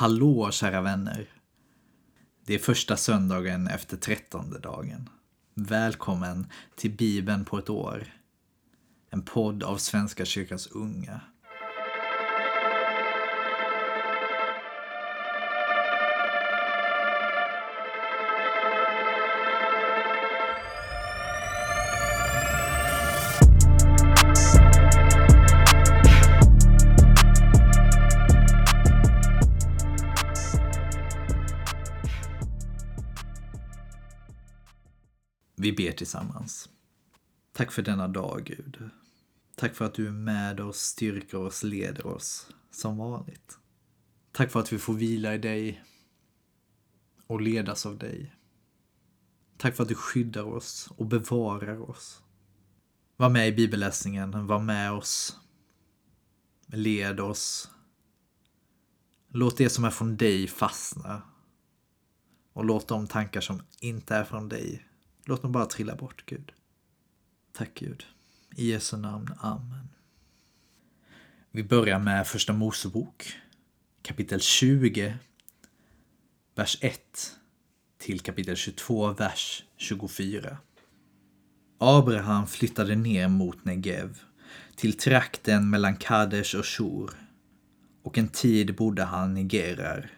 Hallå kära vänner! Det är första söndagen efter trettonde dagen. Välkommen till Bibeln på ett år. En podd av Svenska kyrkans unga. Vi ber tillsammans. Tack för denna dag, Gud. Tack för att du är med oss, styrker oss, leder oss som vanligt. Tack för att vi får vila i dig och ledas av dig. Tack för att du skyddar oss och bevarar oss. Var med i bibelläsningen, var med oss. Led oss. Låt det som är från dig fastna. Och låt de tankar som inte är från dig Låt dem bara trilla bort, Gud. Tack Gud. I Jesu namn. Amen. Vi börjar med Första Mosebok, kapitel 20, vers 1 till kapitel 22, vers 24. Abraham flyttade ner mot Negev, till trakten mellan Kadesh och Shur, och en tid bodde han i Gerar.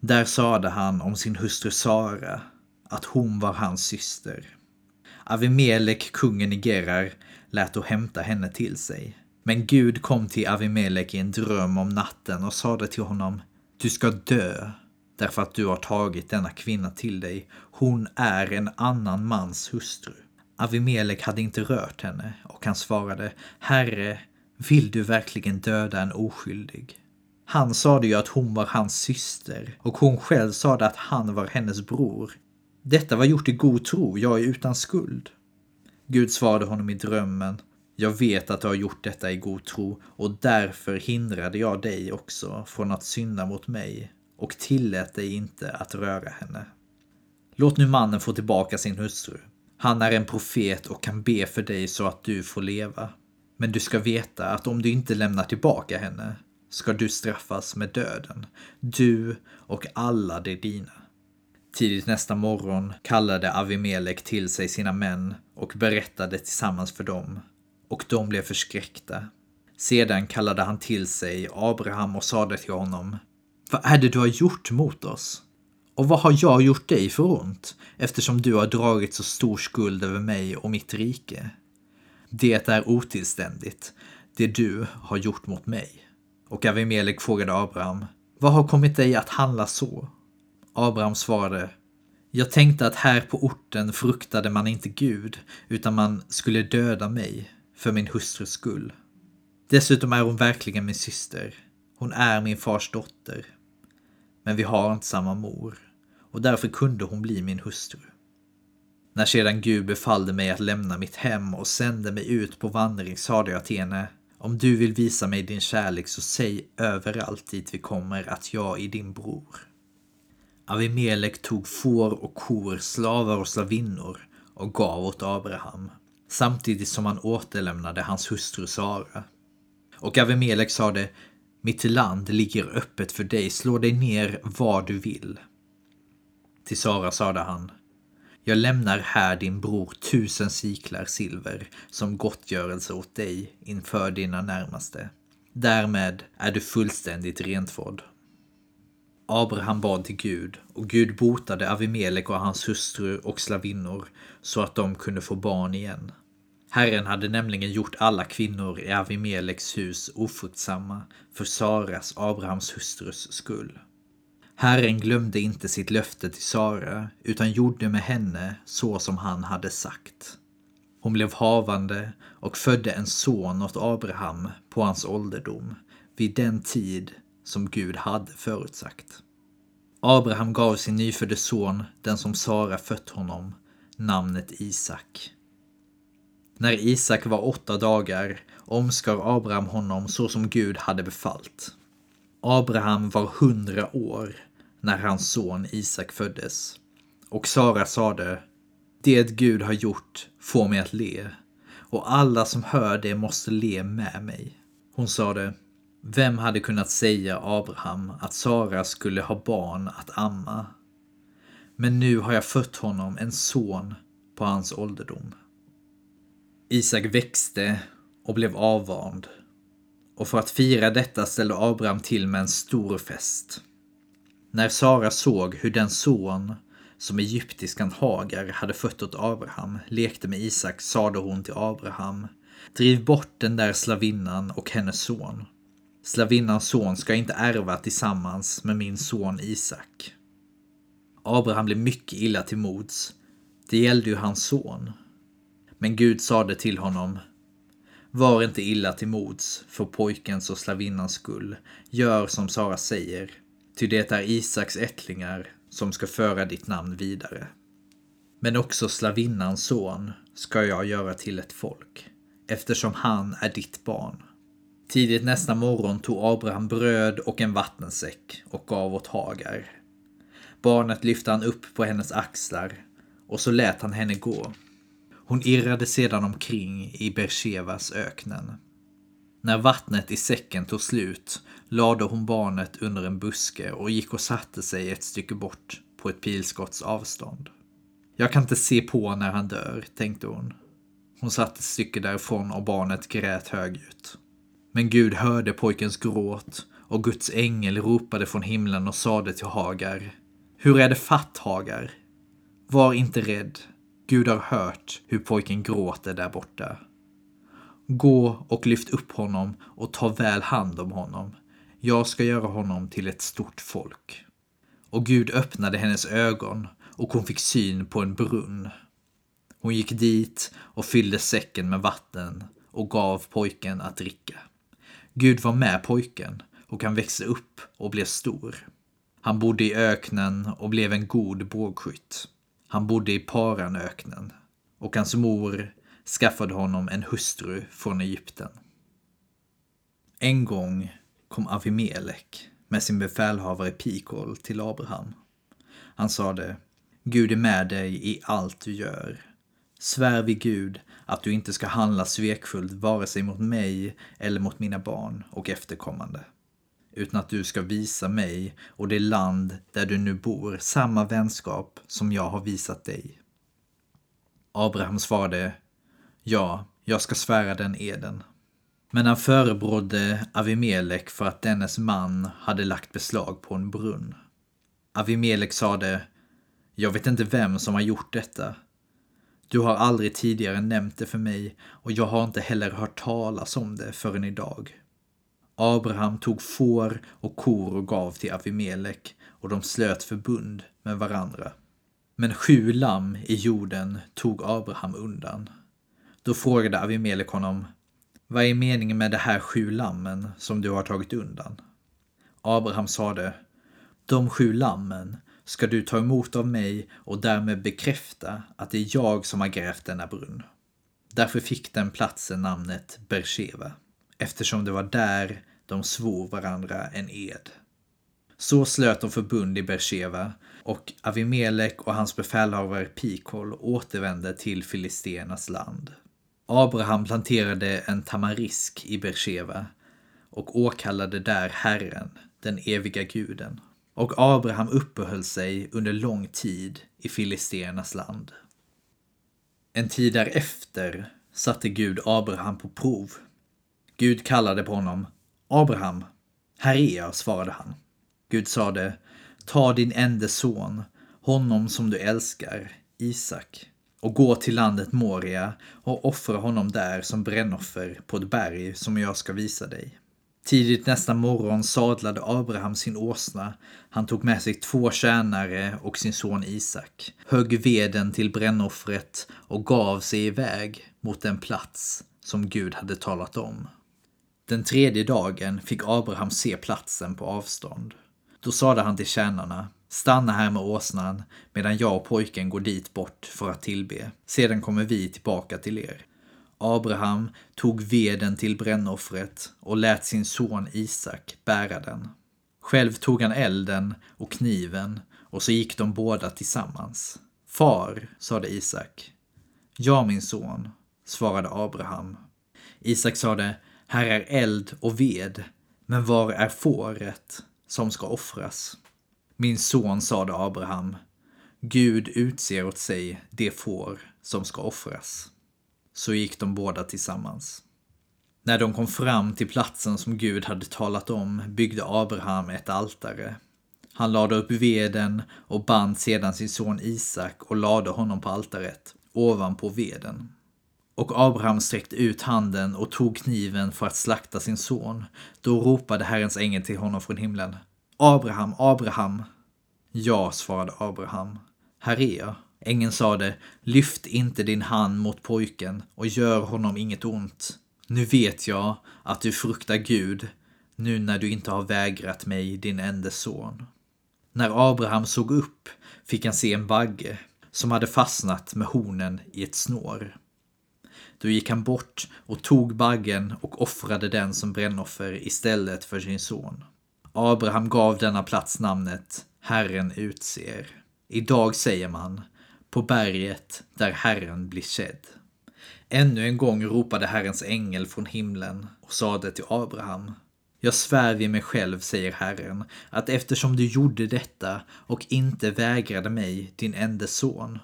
Där sade han om sin hustru Sara att hon var hans syster. Avimelek, kungen i Gerar, lät då hämta henne till sig. Men Gud kom till Avimelek i en dröm om natten och sade till honom Du ska dö därför att du har tagit denna kvinna till dig. Hon är en annan mans hustru. Avimelek hade inte rört henne och han svarade Herre, vill du verkligen döda en oskyldig? Han sade ju att hon var hans syster och hon själv sade att han var hennes bror. Detta var gjort i god tro, jag är utan skuld. Gud svarade honom i drömmen. Jag vet att du har gjort detta i god tro och därför hindrade jag dig också från att synda mot mig och tillät dig inte att röra henne. Låt nu mannen få tillbaka sin hustru. Han är en profet och kan be för dig så att du får leva. Men du ska veta att om du inte lämnar tillbaka henne ska du straffas med döden, du och alla de dina. Tidigt nästa morgon kallade Avimelek till sig sina män och berättade tillsammans för dem. Och de blev förskräckta. Sedan kallade han till sig Abraham och sade till honom Vad är det du har gjort mot oss? Och vad har jag gjort dig för ont, eftersom du har dragit så stor skuld över mig och mitt rike? Det är otillständigt, det du har gjort mot mig. Och Avimelek frågade Abraham, vad har kommit dig att handla så? Abraham svarade Jag tänkte att här på orten fruktade man inte Gud, utan man skulle döda mig för min hustrus skull. Dessutom är hon verkligen min syster. Hon är min fars dotter. Men vi har inte samma mor och därför kunde hon bli min hustru. När sedan Gud befallde mig att lämna mitt hem och sände mig ut på vandring sade jag till henne om du vill visa mig din kärlek så säg överallt dit vi kommer att jag är din bror. Avimelek tog får och kor, slavar och slavinnor och gav åt Abraham, samtidigt som han återlämnade hans hustru Sara. Och Avimelek sade, mitt land ligger öppet för dig, slå dig ner var du vill. Till Sara sade han, jag lämnar här din bror tusen siklar silver som gottgörelse åt dig inför dina närmaste. Därmed är du fullständigt rentvådd. Abraham bad till Gud och Gud botade Avimelek och hans hustru och slavinnor så att de kunde få barn igen. Herren hade nämligen gjort alla kvinnor i Avimeleks hus ofruktsamma för Saras, Abrahams hustrus skull. Herren glömde inte sitt löfte till Sara utan gjorde med henne så som han hade sagt. Hon blev havande och födde en son åt Abraham på hans ålderdom vid den tid som Gud hade förutsagt. Abraham gav sin nyfödde son, den som Sara fött honom, namnet Isak. När Isak var åtta dagar omskar Abraham honom så som Gud hade befallt. Abraham var hundra år när hans son Isak föddes. Och Sara sade, det Gud har gjort får mig att le, och alla som hör det måste le med mig. Hon sade, vem hade kunnat säga Abraham att Sara skulle ha barn att amma? Men nu har jag fött honom en son på hans ålderdom. Isak växte och blev avvand. Och för att fira detta ställde Abraham till med en stor fest. När Sara såg hur den son som egyptiskan Hagar hade fött åt Abraham lekte med Isak sade hon till Abraham Driv bort den där slavinnan och hennes son. Slavinnans son ska inte ärva tillsammans med min son Isak. Abraham blev mycket illa till mods. Det gällde ju hans son. Men Gud sade till honom Var inte illa till mods för pojkens och slavinnans skull. Gör som Sara säger, ty det är Isaks ättlingar som ska föra ditt namn vidare. Men också slavinnans son ska jag göra till ett folk, eftersom han är ditt barn. Tidigt nästa morgon tog Abraham bröd och en vattensäck och gav åt Hagar. Barnet lyfte han upp på hennes axlar och så lät han henne gå. Hon irrade sedan omkring i Bershevas öknen. När vattnet i säcken tog slut lade hon barnet under en buske och gick och satte sig ett stycke bort på ett pilskotts avstånd. Jag kan inte se på när han dör, tänkte hon. Hon satt ett stycke därifrån och barnet grät högljutt. Men Gud hörde pojkens gråt och Guds ängel ropade från himlen och sade till Hagar. Hur är det fatt, Hagar? Var inte rädd. Gud har hört hur pojken gråter där borta. Gå och lyft upp honom och ta väl hand om honom. Jag ska göra honom till ett stort folk. Och Gud öppnade hennes ögon och hon fick syn på en brunn. Hon gick dit och fyllde säcken med vatten och gav pojken att dricka. Gud var med pojken och han växte upp och blev stor. Han bodde i öknen och blev en god bågskytt. Han bodde i Paranöknen och hans mor skaffade honom en hustru från Egypten. En gång kom Avimelek med sin befälhavare Pikol till Abraham. Han sade Gud är med dig i allt du gör. Svär vid Gud att du inte ska handla svekfullt vare sig mot mig eller mot mina barn och efterkommande. Utan att du ska visa mig och det land där du nu bor samma vänskap som jag har visat dig. Abraham svarade Ja, jag ska svära den eden. Men han förebrådde Avimelek för att dennes man hade lagt beslag på en brunn. Avimelek sade Jag vet inte vem som har gjort detta. Du har aldrig tidigare nämnt det för mig och jag har inte heller hört talas om det förrän idag. Abraham tog får och kor och gav till Avimelek och de slöt förbund med varandra. Men sju lamm i jorden tog Abraham undan. Då frågade Avimelek honom vad är meningen med de här sju lammen som du har tagit undan? Abraham sade, de sju lammen ska du ta emot av mig och därmed bekräfta att det är jag som har grävt denna brunn. Därför fick den platsen namnet Bersheva, eftersom det var där de svor varandra en ed. Så slöt de förbund i Bersheva och Avimelek och hans befälhavare Pikol återvände till Filisternas land. Abraham planterade en tamarisk i Bersheva och åkallade där Herren, den eviga guden. Och Abraham uppehöll sig under lång tid i Filisternas land. En tid därefter satte Gud Abraham på prov. Gud kallade på honom. Abraham, här är jag, svarade han. Gud sade, ta din enda son, honom som du älskar, Isak, och gå till landet Moria och offra honom där som brännoffer på ett berg som jag ska visa dig. Tidigt nästa morgon sadlade Abraham sin åsna. Han tog med sig två tjänare och sin son Isak, högg veden till brännoffret och gav sig iväg mot den plats som Gud hade talat om. Den tredje dagen fick Abraham se platsen på avstånd. Då sade han till tjänarna, stanna här med åsnan medan jag och pojken går dit bort för att tillbe. Sedan kommer vi tillbaka till er. Abraham tog veden till brännoffret och lät sin son Isak bära den. Själv tog han elden och kniven och så gick de båda tillsammans. Far, sade Isak. Ja, min son, svarade Abraham. Isak sade, här är eld och ved, Men var är fåret som ska offras? Min son, sade Abraham, Gud utser åt sig det får som ska offras. Så gick de båda tillsammans. När de kom fram till platsen som Gud hade talat om byggde Abraham ett altare. Han lade upp veden och band sedan sin son Isak och lade honom på altaret ovanpå veden. Och Abraham sträckte ut handen och tog kniven för att slakta sin son. Då ropade Herrens ängel till honom från himlen. Abraham, Abraham. Ja, svarade Abraham. Här är jag. Ängeln sade, lyft inte din hand mot pojken och gör honom inget ont. Nu vet jag att du fruktar Gud, nu när du inte har vägrat mig din enda son. När Abraham såg upp fick han se en bagge som hade fastnat med hornen i ett snår. Då gick han bort och tog baggen och offrade den som brännoffer istället för sin son. Abraham gav denna plats namnet Herren utser. Idag säger man på berget där Herren blir sedd. Ännu en gång ropade Herrens ängel från himlen och sade till Abraham jag svär vid mig själv, säger Herren, att eftersom du gjorde detta och inte vägrade mig, din enda son,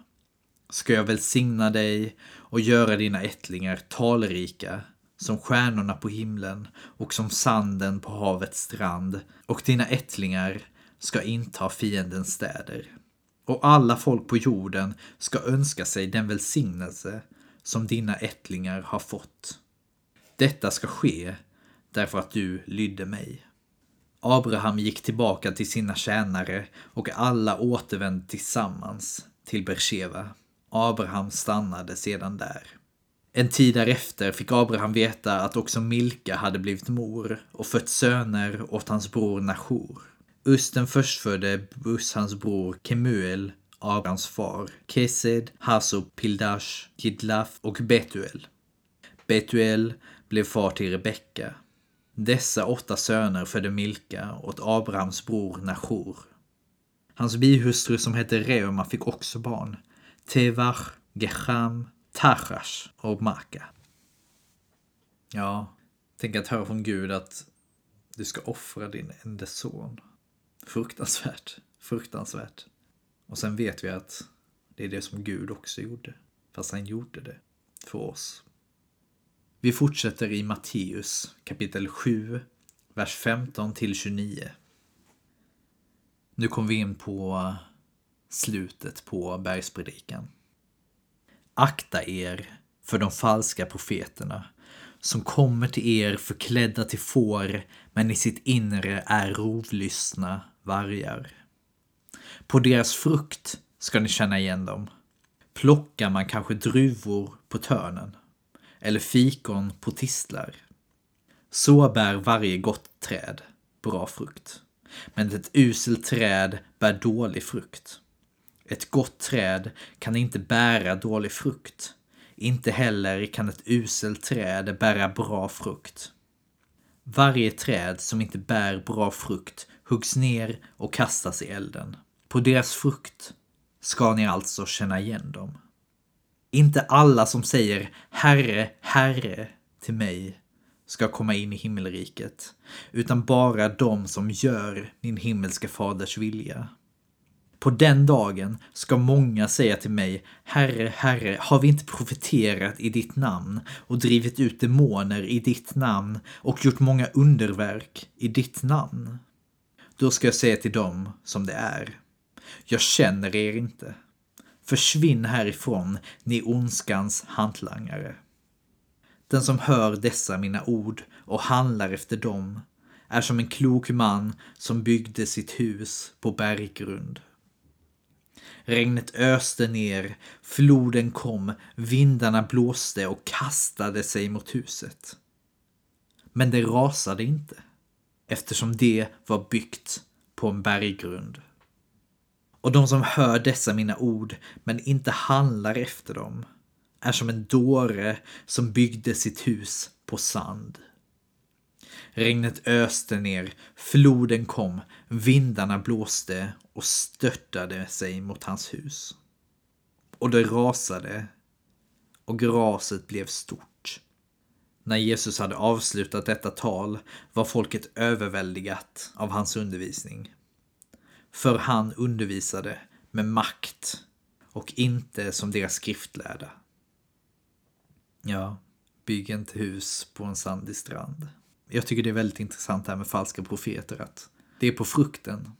ska jag välsigna dig och göra dina ättlingar talrika som stjärnorna på himlen och som sanden på havets strand och dina ättlingar ska inta fiendens städer. Och alla folk på jorden ska önska sig den välsignelse som dina ättlingar har fått. Detta ska ske därför att du lydde mig. Abraham gick tillbaka till sina tjänare och alla återvände tillsammans till Bersheva. Abraham stannade sedan där. En tid därefter fick Abraham veta att också Milka hade blivit mor och fött söner åt hans bror Nahor. Us den förstfödde Bus hans bror Kemuel, Abrahams far, Kesed, Haso, Pildash, Kidlaf och Betuel. Betuel blev far till Rebecka. Dessa åtta söner födde Milka åt Abrahams bror Nahor. Hans bihustru som hette Reuma fick också barn. Tevach, Gecham, Tachash och Maka. Ja, tänk att höra från Gud att du ska offra din enda son. Fruktansvärt, fruktansvärt. Och sen vet vi att det är det som Gud också gjorde. Fast han gjorde det för oss. Vi fortsätter i Matteus kapitel 7, vers 15 till 29. Nu kommer vi in på slutet på bergspredikan. Akta er för de falska profeterna som kommer till er förklädda till får men i sitt inre är rovlystna vargar. På deras frukt ska ni känna igen dem. Plockar man kanske druvor på törnen eller fikon på tistlar. Så bär varje gott träd bra frukt. Men ett uselt träd bär dålig frukt. Ett gott träd kan inte bära dålig frukt. Inte heller kan ett uselt träd bära bra frukt. Varje träd som inte bär bra frukt huggs ner och kastas i elden. På deras frukt ska ni alltså känna igen dem. Inte alla som säger Herre, Herre till mig ska komma in i himmelriket, utan bara de som gör min himmelska faders vilja. På den dagen ska många säga till mig, Herre, Herre, har vi inte profeterat i ditt namn och drivit ut demoner i ditt namn och gjort många underverk i ditt namn? Då ska jag säga till dem som det är. Jag känner er inte. Försvinn härifrån, ni ondskans hantlangare. Den som hör dessa mina ord och handlar efter dem är som en klok man som byggde sitt hus på berggrund. Regnet öste ner, floden kom, vindarna blåste och kastade sig mot huset. Men det rasade inte, eftersom det var byggt på en berggrund. Och de som hör dessa mina ord men inte handlar efter dem är som en dåre som byggde sitt hus på sand. Regnet öste ner, floden kom, vindarna blåste och störtade sig mot hans hus. Och det rasade och graset blev stort. När Jesus hade avslutat detta tal var folket överväldigat av hans undervisning. För han undervisade med makt och inte som deras skriftlärda. Ja, bygg inte hus på en sandig strand. Jag tycker det är väldigt intressant det här med falska profeter, att det är på frukten.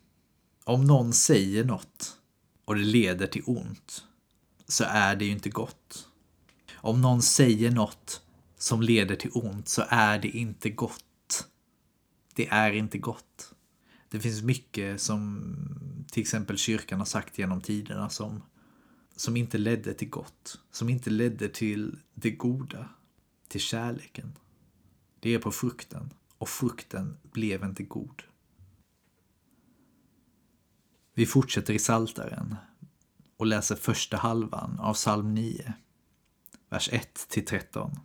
Om någon säger något och det leder till ont, så är det ju inte gott. Om någon säger något som leder till ont så är det inte gott. Det är inte gott. Det finns mycket som till exempel kyrkan har sagt genom tiderna som, som inte ledde till gott. Som inte ledde till det goda. Till kärleken. Det är på frukten. Och frukten blev inte god. Vi fortsätter i Saltaren och läser första halvan av psalm 9, vers 1 till 13.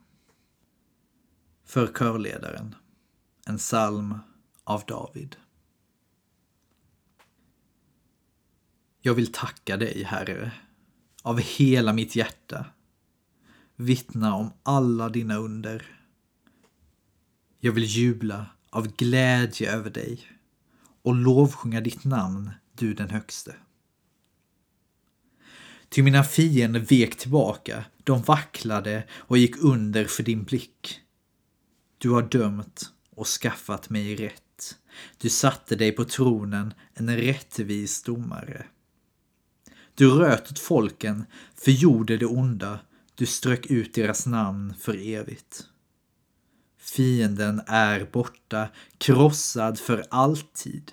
För körledaren, en psalm av David. Jag vill tacka dig, Herre, av hela mitt hjärta. Vittna om alla dina under. Jag vill jubla av glädje över dig och lovsjunga ditt namn, du den högste. Ty mina fiender vek tillbaka, de vacklade och gick under för din blick. Du har dömt och skaffat mig rätt. Du satte dig på tronen, en rättvis domare. Du röt åt folken, förgjorde det onda, du strök ut deras namn för evigt. Fienden är borta, krossad för alltid.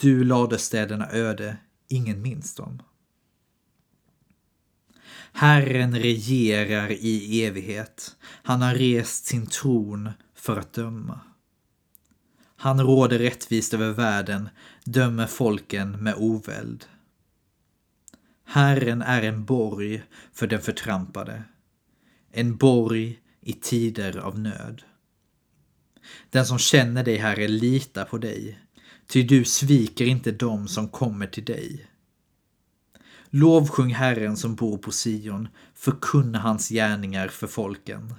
Du lade städerna öde, ingen minns dem. Herren regerar i evighet. Han har rest sin tron för att döma. Han råder rättvist över världen, dömer folken med oväld. Herren är en borg för den förtrampade, en borg i tider av nöd. Den som känner dig, Herre, litar på dig, ty du sviker inte dem som kommer till dig. Lovsjung Herren som bor på Sion, förkunna hans gärningar för folken.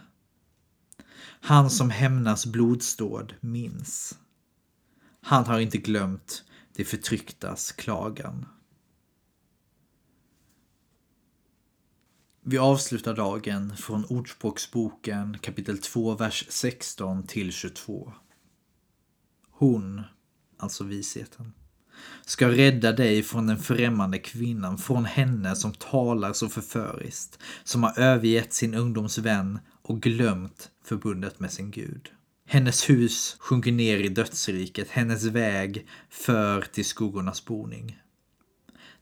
Han som hämnas blodsdåd minns. Han har inte glömt det förtrycktas klagan. Vi avslutar dagen från Ordspråksboken kapitel 2, vers 16 till 22. Hon, alltså visheten, ska rädda dig från den främmande kvinnan, från henne som talar så förföriskt, som har övergett sin ungdomsvän och glömt förbundet med sin Gud. Hennes hus sjunker ner i dödsriket, hennes väg för till skuggornas boning.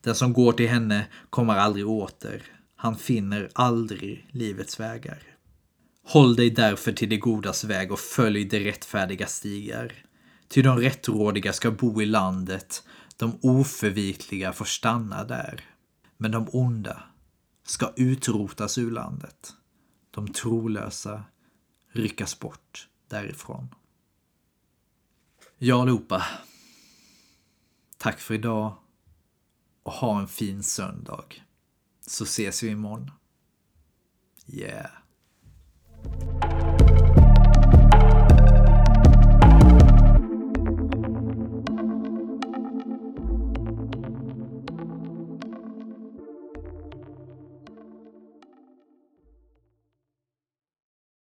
Den som går till henne kommer aldrig åter, han finner aldrig livets vägar. Håll dig därför till det godas väg och följ de rättfärdiga stigar. Ty de rättrådiga ska bo i landet, de oförvitliga får stanna där. Men de onda ska utrotas ur landet. De trolösa ryckas bort därifrån. Ja, allihopa. Tack för idag och ha en fin söndag. Så ses vi imorgon. Yeah.